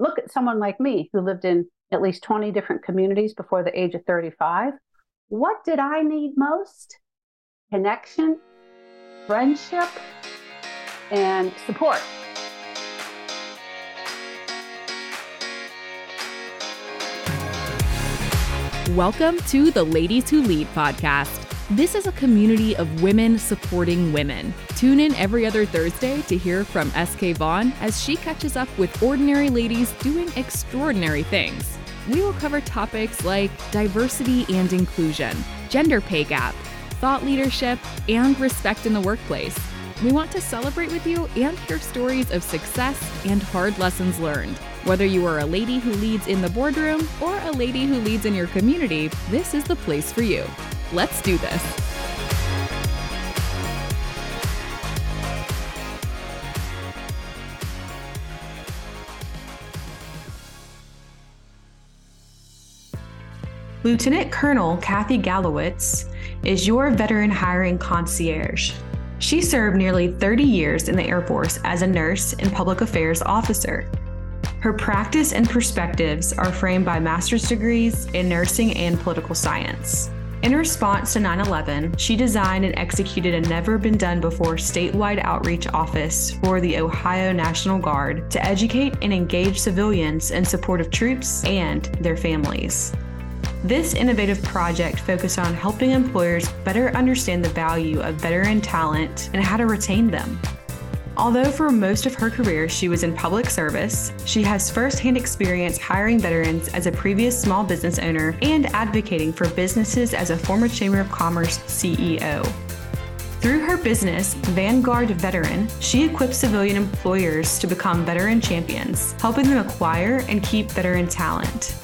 look at someone like me who lived in at least 20 different communities before the age of 35. What did I need most? Connection, friendship, and support. Welcome to the Ladies Who Lead podcast. This is a community of women supporting women. Tune in every other Thursday to hear from SK Vaughn as she catches up with ordinary ladies doing extraordinary things. We will cover topics like diversity and inclusion, gender pay gap, thought leadership, and respect in the workplace. We want to celebrate with you and hear stories of success and hard lessons learned. Whether you are a lady who leads in the boardroom or a lady who leads in your community, this is the place for you. Let's do this. Lieutenant Colonel Kathy Gallowitz is your veteran hiring concierge. She served nearly 30 years in the Air Force as a nurse and public affairs officer. Her practice and perspectives are framed by master's degrees in nursing and political science. In response to 9 11, she designed and executed a never been done before statewide outreach office for the Ohio National Guard to educate and engage civilians in support of troops and their families. This innovative project focused on helping employers better understand the value of veteran talent and how to retain them. Although for most of her career she was in public service, she has firsthand experience hiring veterans as a previous small business owner and advocating for businesses as a former Chamber of Commerce CEO. Through her business, Vanguard Veteran, she equips civilian employers to become veteran champions, helping them acquire and keep veteran talent.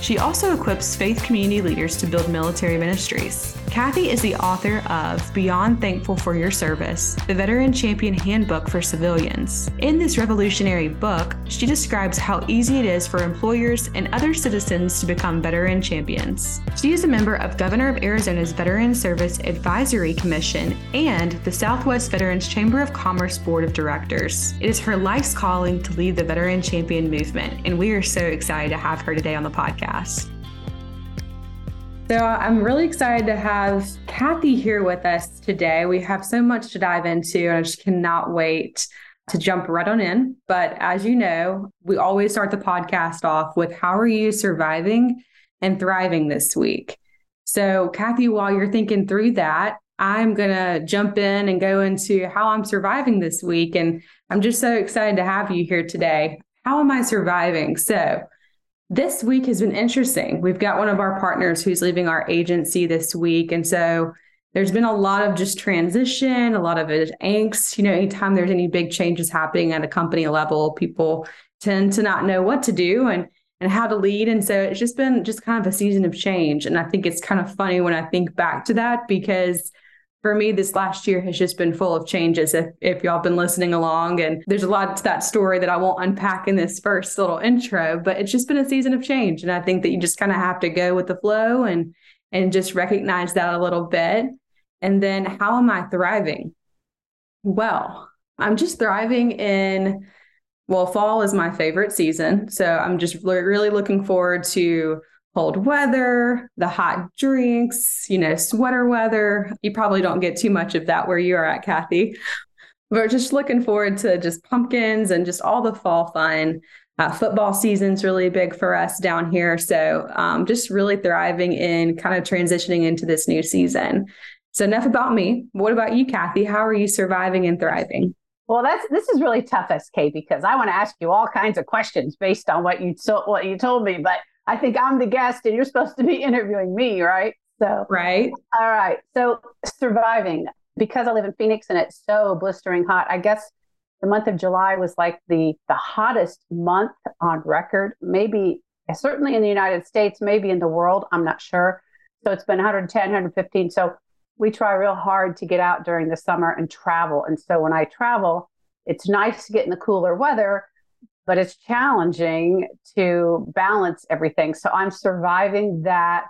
She also equips faith community leaders to build military ministries. Kathy is the author of Beyond Thank You for Your Service, the Veteran Champion Handbook for Civilians. In this revolutionary book, she describes how easy it is for employers and other citizens to become veteran champions. She is a member of Governor of Arizona's Veteran Service Advisory Commission and the Southwest Veterans Chamber of Commerce Board of Directors. It is her life's calling to lead the veteran champion movement, and we are so excited to have her today on the podcast. So I'm really excited to have Kathy here with us today. We have so much to dive into, and I just cannot wait to jump right on in. But as you know, we always start the podcast off with how are you surviving and thriving this week? So, Kathy, while you're thinking through that, I'm going to jump in and go into how I'm surviving this week. And I'm just so excited to have you here today. How am I surviving? So, this week has been interesting. We've got one of our partners who's leaving our agency this week. And so there's been a lot of just transition, a lot of angst. You know, anytime there's any big changes happening at a company level, people tend to not know what to do and and how to lead. And so it's just been just kind of a season of change. And I think it's kind of funny when I think back to that because for me, this last year has just been full of changes. If, if y'all been listening along, and there's a lot to that story that I won't unpack in this first little intro, but it's just been a season of change. And I think that you just kind of have to go with the flow and and just recognize that a little bit. And then how am I thriving? Well, I'm just thriving in well, fall is my favorite season. So I'm just really looking forward to cold weather, the hot drinks, you know, sweater weather. You probably don't get too much of that where you are at, Kathy. We're just looking forward to just pumpkins and just all the fall fun. Uh, football season's really big for us down here. So um, just really thriving in kind of transitioning into this new season. So enough about me. What about you, Kathy? How are you surviving and thriving? Well, that's this is really tough, SK, because I want to ask you all kinds of questions based on what you what you told me. But I think I'm the guest and you're supposed to be interviewing me, right? So, right. All right. So, surviving because I live in Phoenix and it's so blistering hot. I guess the month of July was like the the hottest month on record, maybe certainly in the United States, maybe in the world, I'm not sure. So it's been 110, 115. So we try real hard to get out during the summer and travel. And so when I travel, it's nice to get in the cooler weather, but it's challenging to balance everything. So I'm surviving that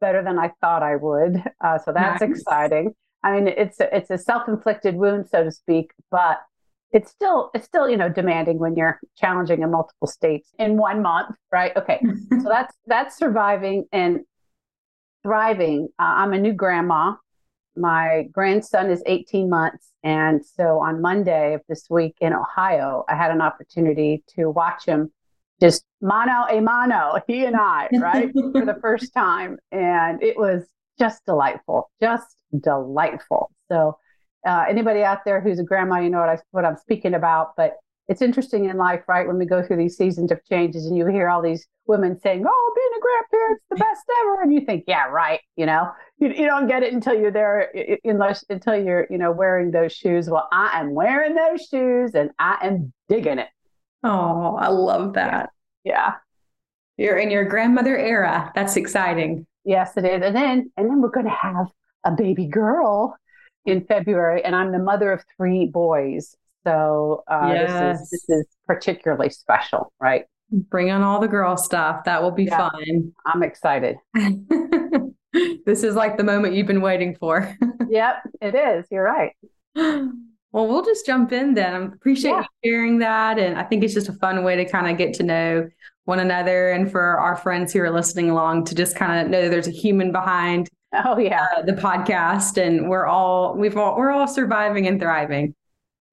better than I thought I would. Uh, so that's nice. exciting. I mean, it's a, it's a self-inflicted wound, so to speak, but it's still it's still you know demanding when you're challenging in multiple states in one month right okay so that's that's surviving and thriving uh, i'm a new grandma my grandson is 18 months and so on monday of this week in ohio i had an opportunity to watch him just mano a mano he and i right for the first time and it was just delightful just delightful so uh, anybody out there who's a grandma, you know what I what I'm speaking about. But it's interesting in life, right? When we go through these seasons of changes, and you hear all these women saying, "Oh, being a grandparent's the best ever," and you think, "Yeah, right." You know, you, you don't get it until you're there, unless until you're you know wearing those shoes. Well, I am wearing those shoes, and I am digging it. Oh, I love that. Yeah. You're in your grandmother era. That's exciting. Yes, it is. And then and then we're going to have a baby girl in February, and I'm the mother of three boys. So uh, yes. this, is, this is particularly special, right? Bring on all the girl stuff. That will be yeah, fun. I'm excited. this is like the moment you've been waiting for. yep, it is. You're right. Well, we'll just jump in then. I appreciate yeah. you sharing that. And I think it's just a fun way to kind of get to know one another and for our friends who are listening along to just kind of know there's a human behind Oh yeah, uh, the podcast, and we're all we've all we're all surviving and thriving.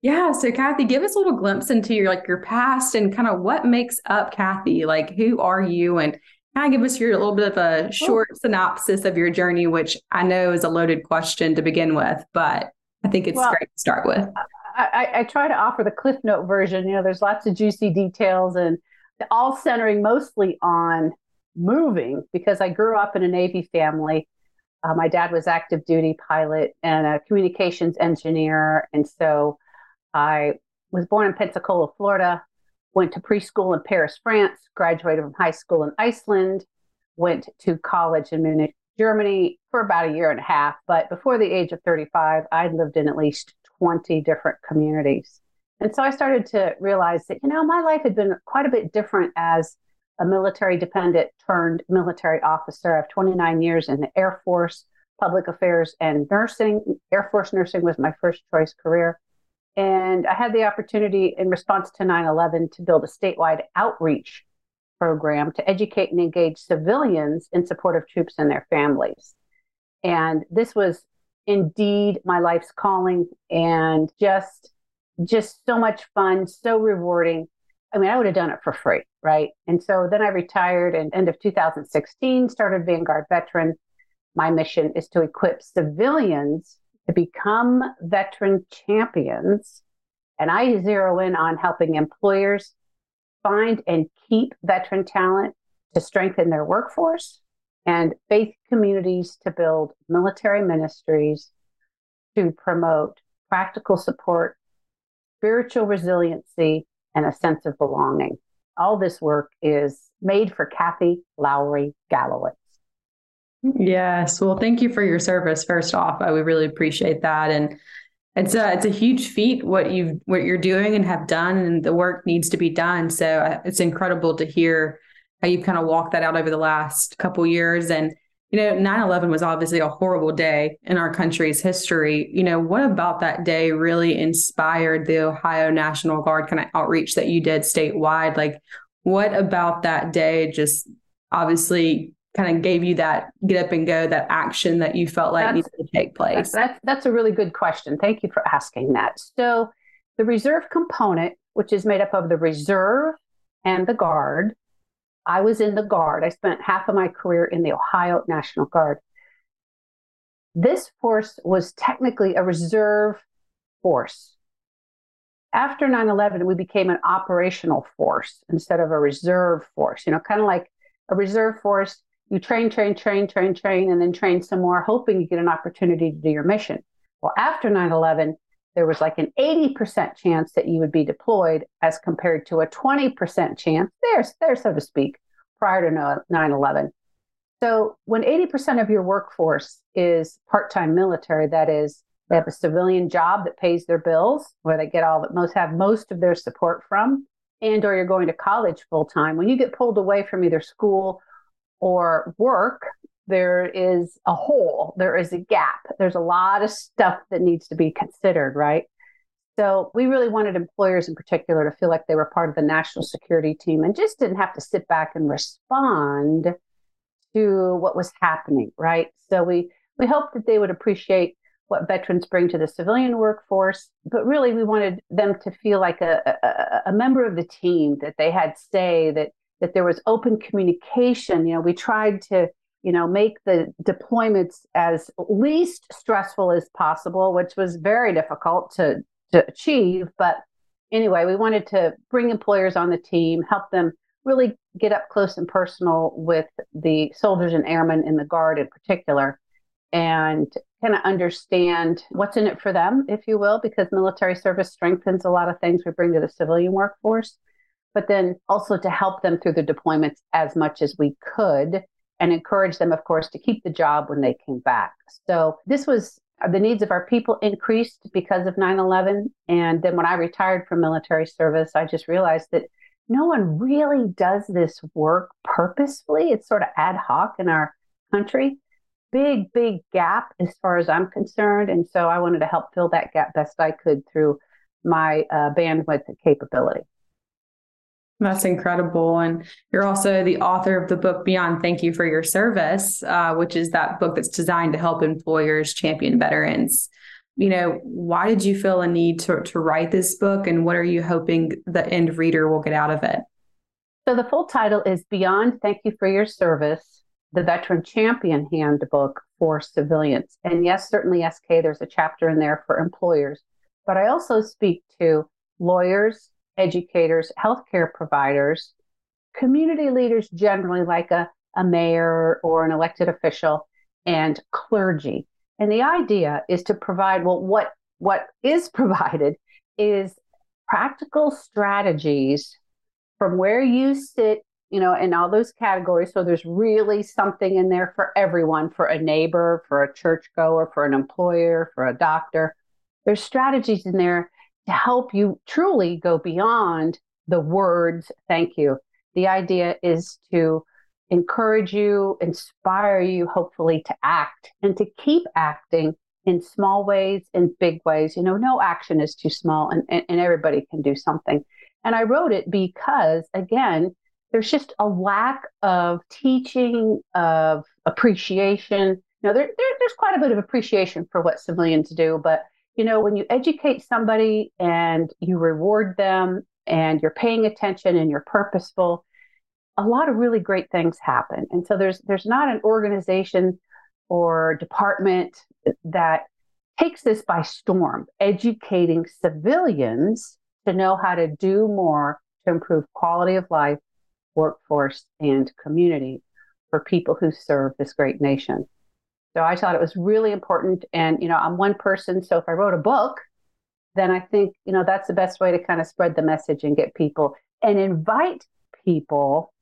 Yeah. So Kathy, give us a little glimpse into your like your past and kind of what makes up Kathy. Like, who are you, and kind of give us your a little bit of a short oh. synopsis of your journey, which I know is a loaded question to begin with, but I think it's well, great to start with. I, I, try to offer the Cliff Note version. You know, there's lots of juicy details and all centering mostly on moving because I grew up in a Navy family uh, my dad was active duty pilot and a communications engineer. And so I was born in Pensacola, Florida, went to preschool in Paris, France, graduated from high school in Iceland, went to college in Munich, Germany for about a year and a half. But before the age of 35, I'd lived in at least 20 different communities. And so I started to realize that, you know, my life had been quite a bit different as a military dependent turned military officer. I have 29 years in the Air Force, public affairs, and nursing. Air Force nursing was my first choice career. And I had the opportunity in response to 9 11 to build a statewide outreach program to educate and engage civilians in support of troops and their families. And this was indeed my life's calling and just just so much fun, so rewarding. I mean, I would have done it for free, right? And so then I retired and end of 2016, started Vanguard Veteran. My mission is to equip civilians to become veteran champions. And I zero in on helping employers find and keep veteran talent to strengthen their workforce and faith communities to build military ministries to promote practical support, spiritual resiliency, and a sense of belonging. All this work is made for Kathy Lowrey Gallowitz. Yes. Well, thank you for your service. First off, I would really appreciate that. And it's a it's a huge feat what you what you're doing and have done, and the work needs to be done. So uh, it's incredible to hear how you've kind of walked that out over the last couple years. And you know, 9 11 was obviously a horrible day in our country's history. You know, what about that day really inspired the Ohio National Guard kind of outreach that you did statewide? Like, what about that day just obviously kind of gave you that get up and go, that action that you felt like that's, needed to take place? That's, that's a really good question. Thank you for asking that. So, the reserve component, which is made up of the reserve and the guard, I was in the Guard. I spent half of my career in the Ohio National Guard. This force was technically a reserve force. After 9 11, we became an operational force instead of a reserve force, you know, kind of like a reserve force. You train, train, train, train, train, and then train some more, hoping you get an opportunity to do your mission. Well, after 9 11, there was like an 80% chance that you would be deployed as compared to a 20% chance there, there so to speak prior to 9-11 so when 80% of your workforce is part-time military that is they have a civilian job that pays their bills where they get all that most have most of their support from and or you're going to college full time when you get pulled away from either school or work there is a hole, there is a gap. There's a lot of stuff that needs to be considered, right? So we really wanted employers in particular to feel like they were part of the national security team and just didn't have to sit back and respond to what was happening, right? So we we hoped that they would appreciate what veterans bring to the civilian workforce, but really we wanted them to feel like a, a, a member of the team, that they had say, that that there was open communication. You know, we tried to you know make the deployments as least stressful as possible, which was very difficult to to achieve. But anyway, we wanted to bring employers on the team, help them really get up close and personal with the soldiers and airmen in the Guard in particular, and kind of understand what's in it for them, if you will, because military service strengthens a lot of things we bring to the civilian workforce. But then also to help them through the deployments as much as we could and encourage them, of course, to keep the job when they came back. So this was the needs of our people increased because of 9 11. And then when I retired from military service, I just realized that no one really does this work purposefully. It's sort of ad hoc in our country. Big, big gap as far as I'm concerned. And so I wanted to help fill that gap best I could through my uh, bandwidth and capability. That's incredible. And you're also the author of the book Beyond Thank You for Your Service, uh, which is that book that's designed to help employers champion veterans. You know, why did you feel a need to, to write this book and what are you hoping the end reader will get out of it? So, the full title is Beyond Thank You for Your Service, the Veteran Champion Handbook for Civilians. And yes, certainly, SK, there's a chapter in there for employers, but I also speak to lawyers, educators, healthcare providers, community leaders generally, like a, a mayor or an elected official, and clergy. And the idea is to provide, well, what what is provided is practical strategies from where you sit, you know, in all those categories. So there's really something in there for everyone, for a neighbor, for a churchgoer, for an employer, for a doctor. There's strategies in there to help you truly go beyond the words thank you. The idea is to encourage you, inspire you, hopefully, to act and to keep acting in small ways and big ways. You know, no action is too small and, and, and everybody can do something. And I wrote it because, again, there's just a lack of teaching, of appreciation. You know, there, there, there's quite a bit of appreciation for what civilians do, but you know, when you educate somebody and you reward them and you're paying attention and you're purposeful, a lot of really great things happen. And so there's there's not an organization or department that takes this by storm, educating civilians to know how to do more to improve quality of life, workforce, and community for people who serve this great nation. So I thought it was really important. And, you know, I'm one person. So if I wrote a book, then I think, you know, that's the best way to kind of spread the message and get people and invite people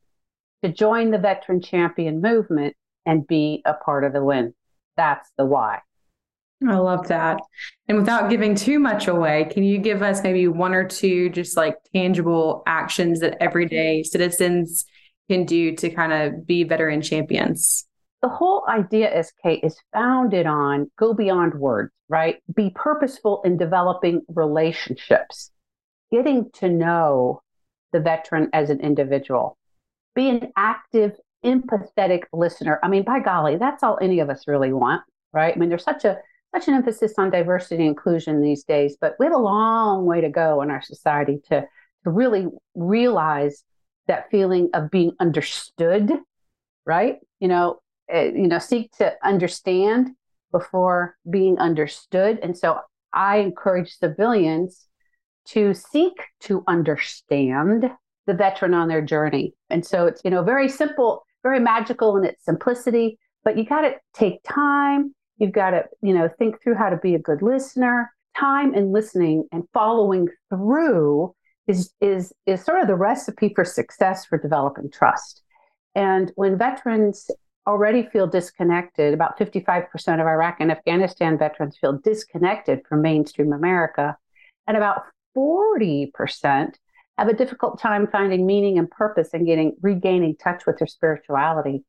to join the veteran champion movement and be a part of the win. That's the why. I love that. And without giving too much away, can you give us maybe one or two just like tangible actions that everyday citizens can do to kind of be veteran champions? The whole idea, SK, is founded on go beyond words, right? Be purposeful in developing relationships, getting to know the veteran as an individual, be an active, empathetic listener. I mean, by golly, that's all any of us really want, right? I mean, there's such a such an emphasis on diversity and inclusion these days, but we have a long way to go in our society to to really realize that feeling of being understood, right? You know, Eh, you know seek to understand before being understood. And so i encourage civilians to seek to understand the veteran on their journey. And so it's you know very simple very magical in its simplicity but you got to take time. You've got to you know think through how to be a good listener. Time and listening and following through is is is sort of the recipe for success for developing trust. And when veterans already feel disconnected. About 55% of Iraq and Afghanistan veterans feel disconnected from mainstream America. And about 40% have a difficult time finding meaning and purpose and getting regaining touch with their spirituality.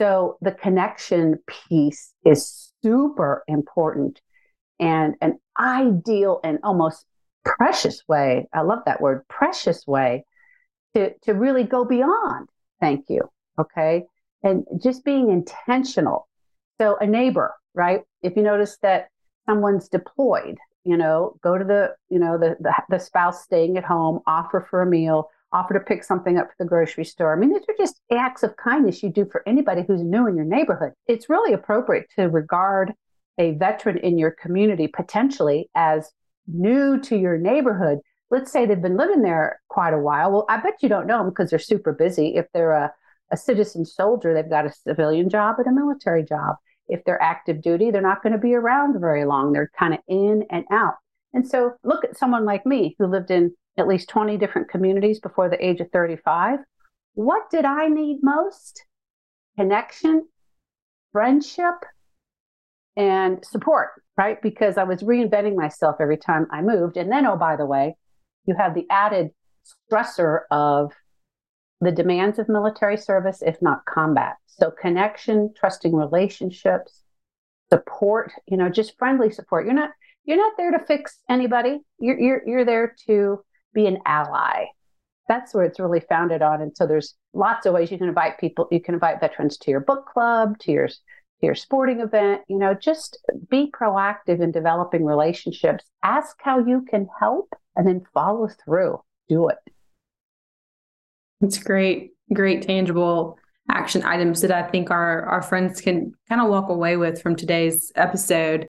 So the connection piece is super important and an ideal and almost precious way. I love that word, precious way to, to really go beyond. Thank you. Okay. And just being intentional. So a neighbor, right? If you notice that someone's deployed, you know, go to the, you know, the, the, the spouse staying at home, offer for a meal, offer to pick something up for the grocery store. I mean, these are just acts of kindness you do for anybody who's new in your neighborhood. It's really appropriate to regard a veteran in your community potentially as new to your neighborhood. Let's say they've been living there quite a while. Well, I bet you don't know them because they're super busy. If they're a, a citizen soldier, they've got a civilian job and a military job. If they're active duty, they're not going to be around very long. They're kind of in and out. And so look at someone like me who lived in at least 20 different communities before the age of 35. What did I need most? Connection, friendship, and support, right? Because I was reinventing myself every time I moved. And then, oh, by the way, you have the added stressor of the demands of military service, if not combat. So, connection, trusting relationships, support, you know, just friendly support. You're not you're not there to fix anybody. You're you're you're there to be an ally. That's where it's really founded on. And so there's lots of ways you can invite people. You can invite veterans to your book club, to your to your sporting event. You know, just be proactive in developing relationships. Ask how you can help, and then follow through. Do it. It's great, great tangible action items that I think our our friends can kind of walk away with from today's episode.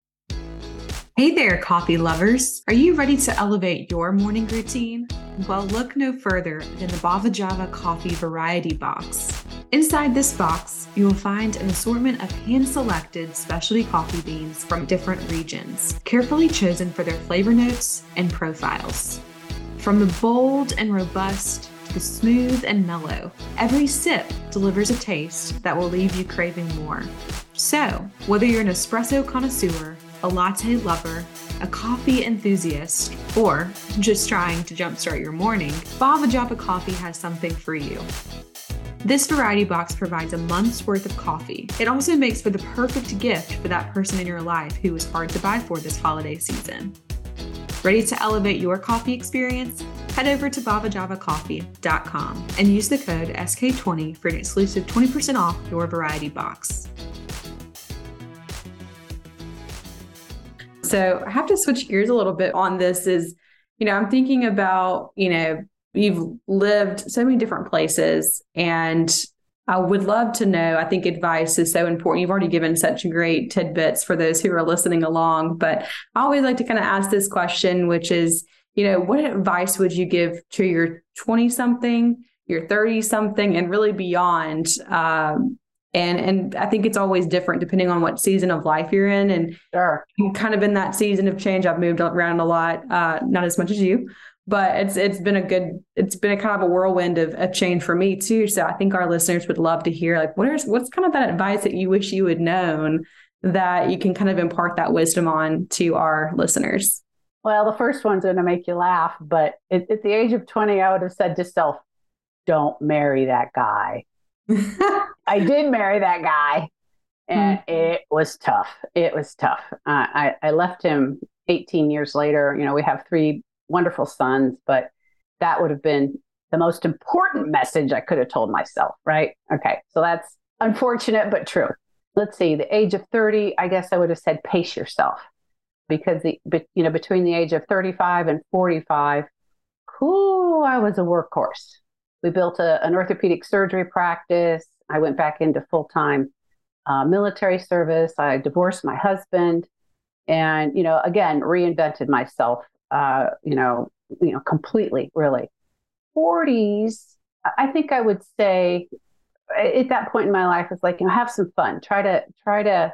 Hey there, coffee lovers. Are you ready to elevate your morning routine? Well, look no further than the Bava Java Coffee Variety Box. Inside this box, you will find an assortment of hand selected specialty coffee beans from different regions, carefully chosen for their flavor notes and profiles. From the bold and robust the smooth and mellow, every sip delivers a taste that will leave you craving more. So, whether you're an espresso connoisseur, a latte lover, a coffee enthusiast, or just trying to jumpstart your morning, Bava Java Coffee has something for you. This variety box provides a month's worth of coffee. It also makes for the perfect gift for that person in your life who is hard to buy for this holiday season. Ready to elevate your coffee experience? Head over to bavajavacoffee.com and use the code SK20 for an exclusive 20% off your variety box. So I have to switch gears a little bit on this is, you know, I'm thinking about, you know, you've lived so many different places and I would love to know. I think advice is so important. You've already given such great tidbits for those who are listening along, but I always like to kind of ask this question, which is, you know, what advice would you give to your 20 something, your 30 something, and really beyond um, and and I think it's always different depending on what season of life you're in. And sure. I'm kind of in that season of change. I've moved around a lot, uh, not as much as you, but it's it's been a good it's been a kind of a whirlwind of, of change for me too. So I think our listeners would love to hear like what is what's kind of that advice that you wish you had known that you can kind of impart that wisdom on to our listeners. Well, the first one's going to make you laugh, but at, at the age of 20, I would have said to self, don't marry that guy I did marry that guy, and mm-hmm. it was tough. It was tough. Uh, I I left him 18 years later. You know, we have three wonderful sons, but that would have been the most important message I could have told myself. Right? Okay, so that's unfortunate but true. Let's see. The age of 30, I guess I would have said pace yourself, because the you know between the age of 35 and 45, whoo, I was a workhorse we built a, an orthopedic surgery practice. I went back into full time uh, military service. I divorced my husband, and you know, again, reinvented myself. Uh, you know, you know, completely, really. Forties, I think I would say at that point in my life, it's like you know, have some fun. Try to try to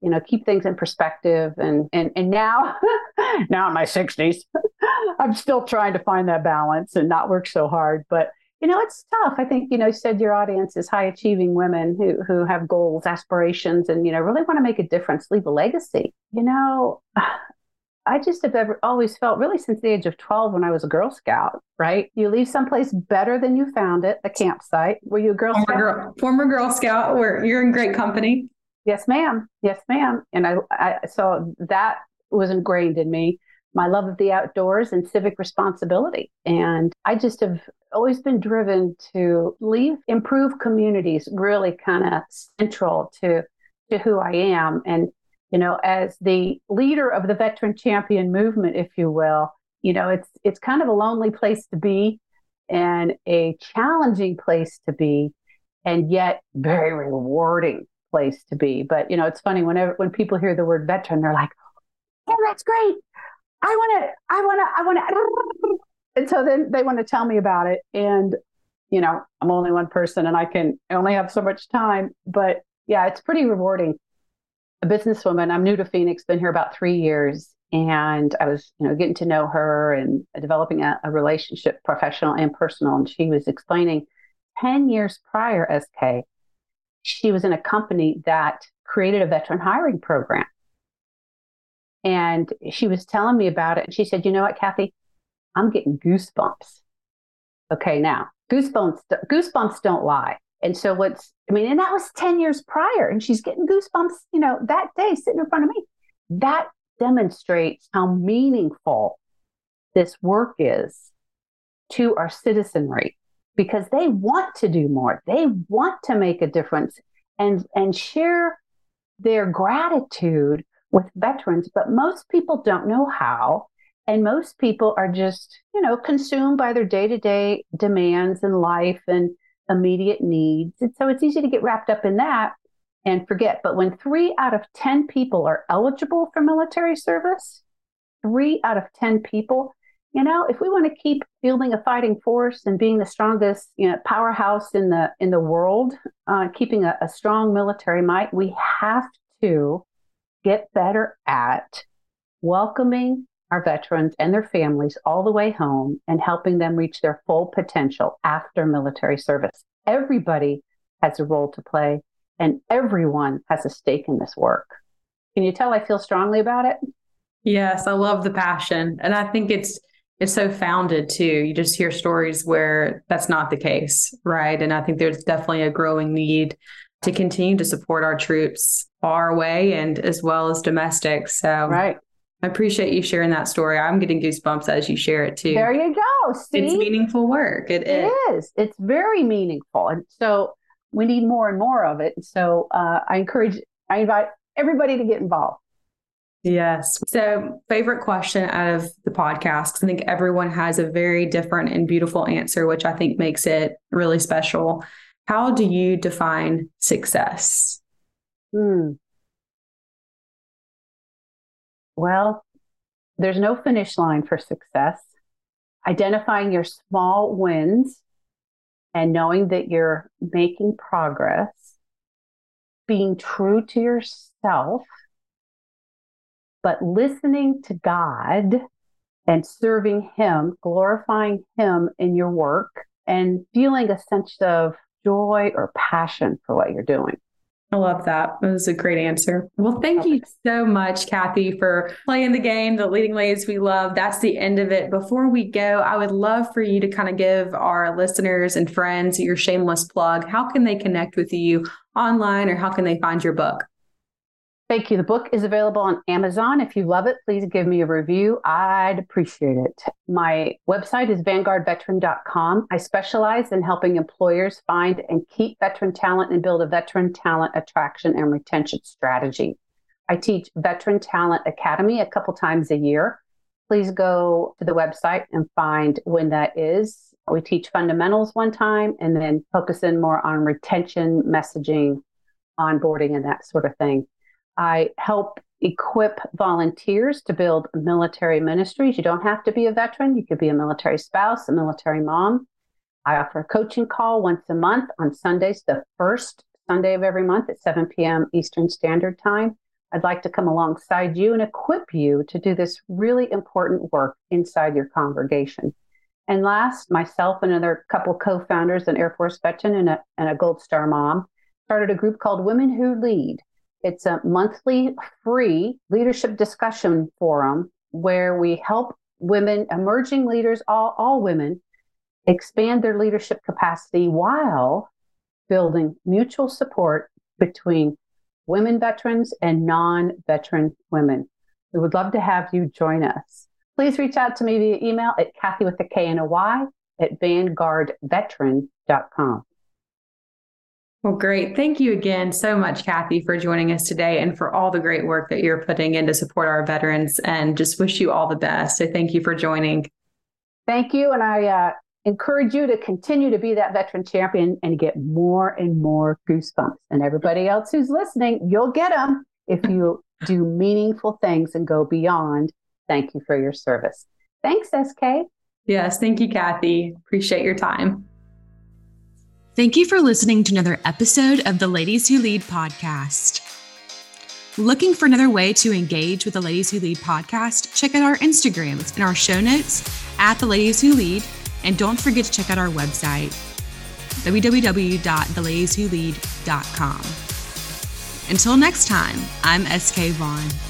you know keep things in perspective. And and and now now in my 60s i'm still trying to find that balance and not work so hard. But you know it's tough. I think you know you said your audience is high achieving women who who have goals aspirations and you know really want to make a difference leave a legacy. You know i just have ever always felt really since the age of 12 when i was a girl scout right? You leave someplace better than you found it a campsite. Were you a girl former scout? Girl, former girl scout where you're in great company yes ma'am yes ma'am and i, I so that was ingrained in me my love of the outdoors and civic responsibility. And I just have always been driven to leave improve communities really kind of central to to who I am. And, you know, as the leader of the veteran champion movement, if you will, you know, it's it's kind of a lonely place to be and a challenging place to be, and yet very rewarding place to be. But you know, it's funny whenever when people hear the word veteran, they're like, "Oh, that's great! I want to, I want to, I want to." And so then they want to tell me about it, and you know, I'm only one person, and I can I only have so much time. But yeah, it's pretty rewarding. A businesswoman. I'm new to Phoenix. Been here about three years, and I was, you know, getting to know her and developing a, a relationship, professional and personal. And she was explaining 10 years prior, SK, she was in a company that created a veteran hiring program. And she was telling me about it. And she said, You know what, Kathy? I'm getting goosebumps. Okay, now, goosebumps, goosebumps don't lie. And so, what's, I mean, and that was 10 years prior. And she's getting goosebumps, you know, that day sitting in front of me. That demonstrates how meaningful this work is to our citizenry because they want to do more. They want to make a difference and, and share their gratitude with veterans, but most people don't know how. And most people are just, you know, consumed by their day to day demands in life and immediate needs. And so it's easy to get wrapped up in that and forget. But when three out of 10 people are eligible for military service, three out of 10 people, you know, if we want to keep building a fighting force and being the strongest, you know, powerhouse in the in the world, uh, keeping a, a strong military might, we have to get better at welcoming our veterans and their families all the way home and helping them reach their full potential after military service. Everybody has a role to play and everyone has a stake in this work. Can you tell I feel strongly about it? Yes, I love the passion. And I think it's it's so founded too. You just hear stories where that's not the case, right? And I think there's definitely a growing need to continue to support our troops far away and as well as domestic. So right. I appreciate you sharing that story. I'm getting goosebumps as you share it too. There you go. See? It's meaningful work. It, it is. is. It's very meaningful. And so we need more and more of it. So uh, I encourage, I invite everybody to get involved. Yes. So, favorite question out of the podcast, I think everyone has a very different and beautiful answer, which I think makes it really special. How do you define success? Hmm. Well, there's no finish line for success. Identifying your small wins and knowing that you're making progress, being true to yourself, but listening to God and serving Him, glorifying Him in your work, and feeling a sense of joy or passion for what you're doing. I love that. It was a great answer. Well, thank you so much, Kathy, for playing the game, the leading ladies we love. That's the end of it. Before we go, I would love for you to kind of give our listeners and friends your shameless plug. How can they connect with you online or how can they find your book? Thank you. The book is available on Amazon. If you love it, please give me a review. I'd appreciate it. My website is vanguardveteran.com. I specialize in helping employers find and keep veteran talent and build a veteran talent attraction and retention strategy. I teach Veteran Talent Academy a couple times a year. Please go to the website and find when that is. We teach fundamentals one time and then focus in more on retention, messaging, onboarding, and that sort of thing. I help equip volunteers to build military ministries. You don't have to be a veteran, you could be a military spouse, a military mom. I offer a coaching call once a month on Sundays, the first Sunday of every month at 7 p.m. Eastern Standard Time. I'd like to come alongside you and equip you to do this really important work inside your congregation. And last, myself and another couple co founders, an Air Force veteran and a, and a Gold Star mom, started a group called Women Who Lead. It's a monthly free leadership discussion forum where we help women, emerging leaders, all, all women, expand their leadership capacity while building mutual support between women veterans and non veteran women. We would love to have you join us. please reach out to me via email at Kathy with a K and a Y at vanguardveteran.com. Well, great. Thank you again so much, Kathy, for joining us today and for all the great work that you're putting in to support our veterans and just wish you all the best. So thank you for joining. Thank you. And I uh, encourage you to continue to be that veteran champion and get more and more goosebumps. And everybody else who's listening, you'll get them if you do meaningful things and go beyond. Thank you for your service. Thanks, SK. Yes, thank you, Kathy. Appreciate your time. Thank you for listening to another episode of the Ladies Who Lead podcast. Looking for another way to engage with the Ladies Who Lead podcast? Check out our Instagrams and our show notes at the Ladies Who Lead. And don't forget to check out our website, www.theladieswholead.com. Until next time, I'm SK Vaughn.